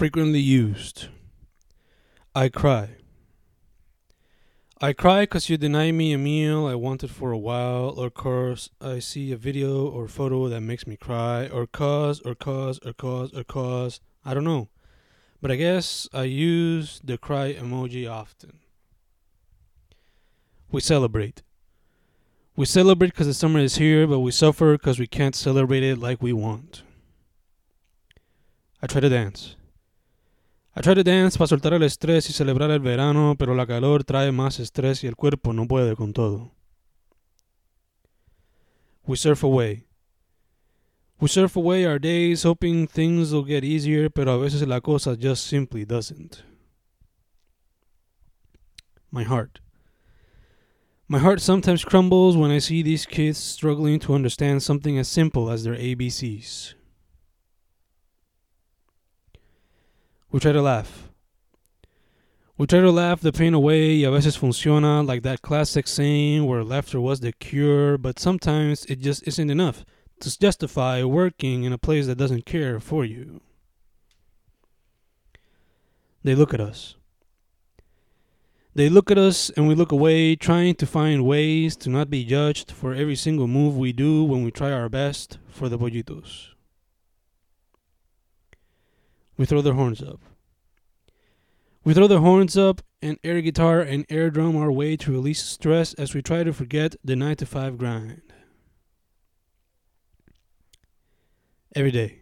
Frequently used. I cry. I cry 'cause you deny me a meal I wanted for a while, or cause I see a video or photo that makes me cry, or cause, or cause, or cause, or cause. I don't know. But I guess I use the cry emoji often. We celebrate. We celebrate 'cause the summer is here, but we suffer 'cause we can't celebrate it like we want. I try to dance. I try to dance para soltar el estrés y celebrar el verano, pero la calor trae más estrés y el cuerpo no puede con todo. We surf away. We surf away our days hoping things will get easier, pero a veces la cosa just simply doesn't. My heart. My heart sometimes crumbles when I see these kids struggling to understand something as simple as their ABCs. We try to laugh. We try to laugh the pain away y a veces funciona like that classic saying where laughter was the cure, but sometimes it just isn't enough to justify working in a place that doesn't care for you. They look at us. They look at us and we look away, trying to find ways to not be judged for every single move we do when we try our best for the pollitos. We throw their horns up. We throw their horns up and air guitar and air drum our way to release stress as we try to forget the 9 to 5 grind. Every day.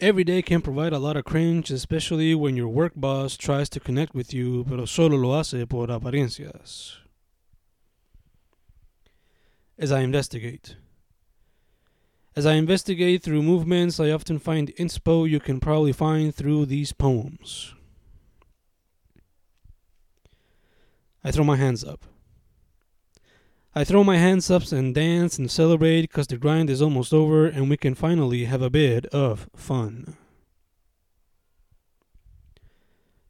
Every day can provide a lot of cringe, especially when your work boss tries to connect with you, pero solo lo hace por apariencias. As I investigate. As I investigate through movements, I often find inspo you can probably find through these poems. I throw my hands up. I throw my hands up and dance and celebrate because the grind is almost over and we can finally have a bit of fun.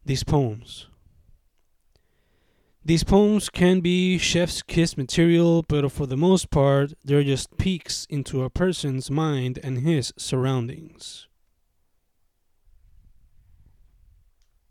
These poems. These poems can be chef's kiss material, but for the most part, they're just peeks into a person's mind and his surroundings.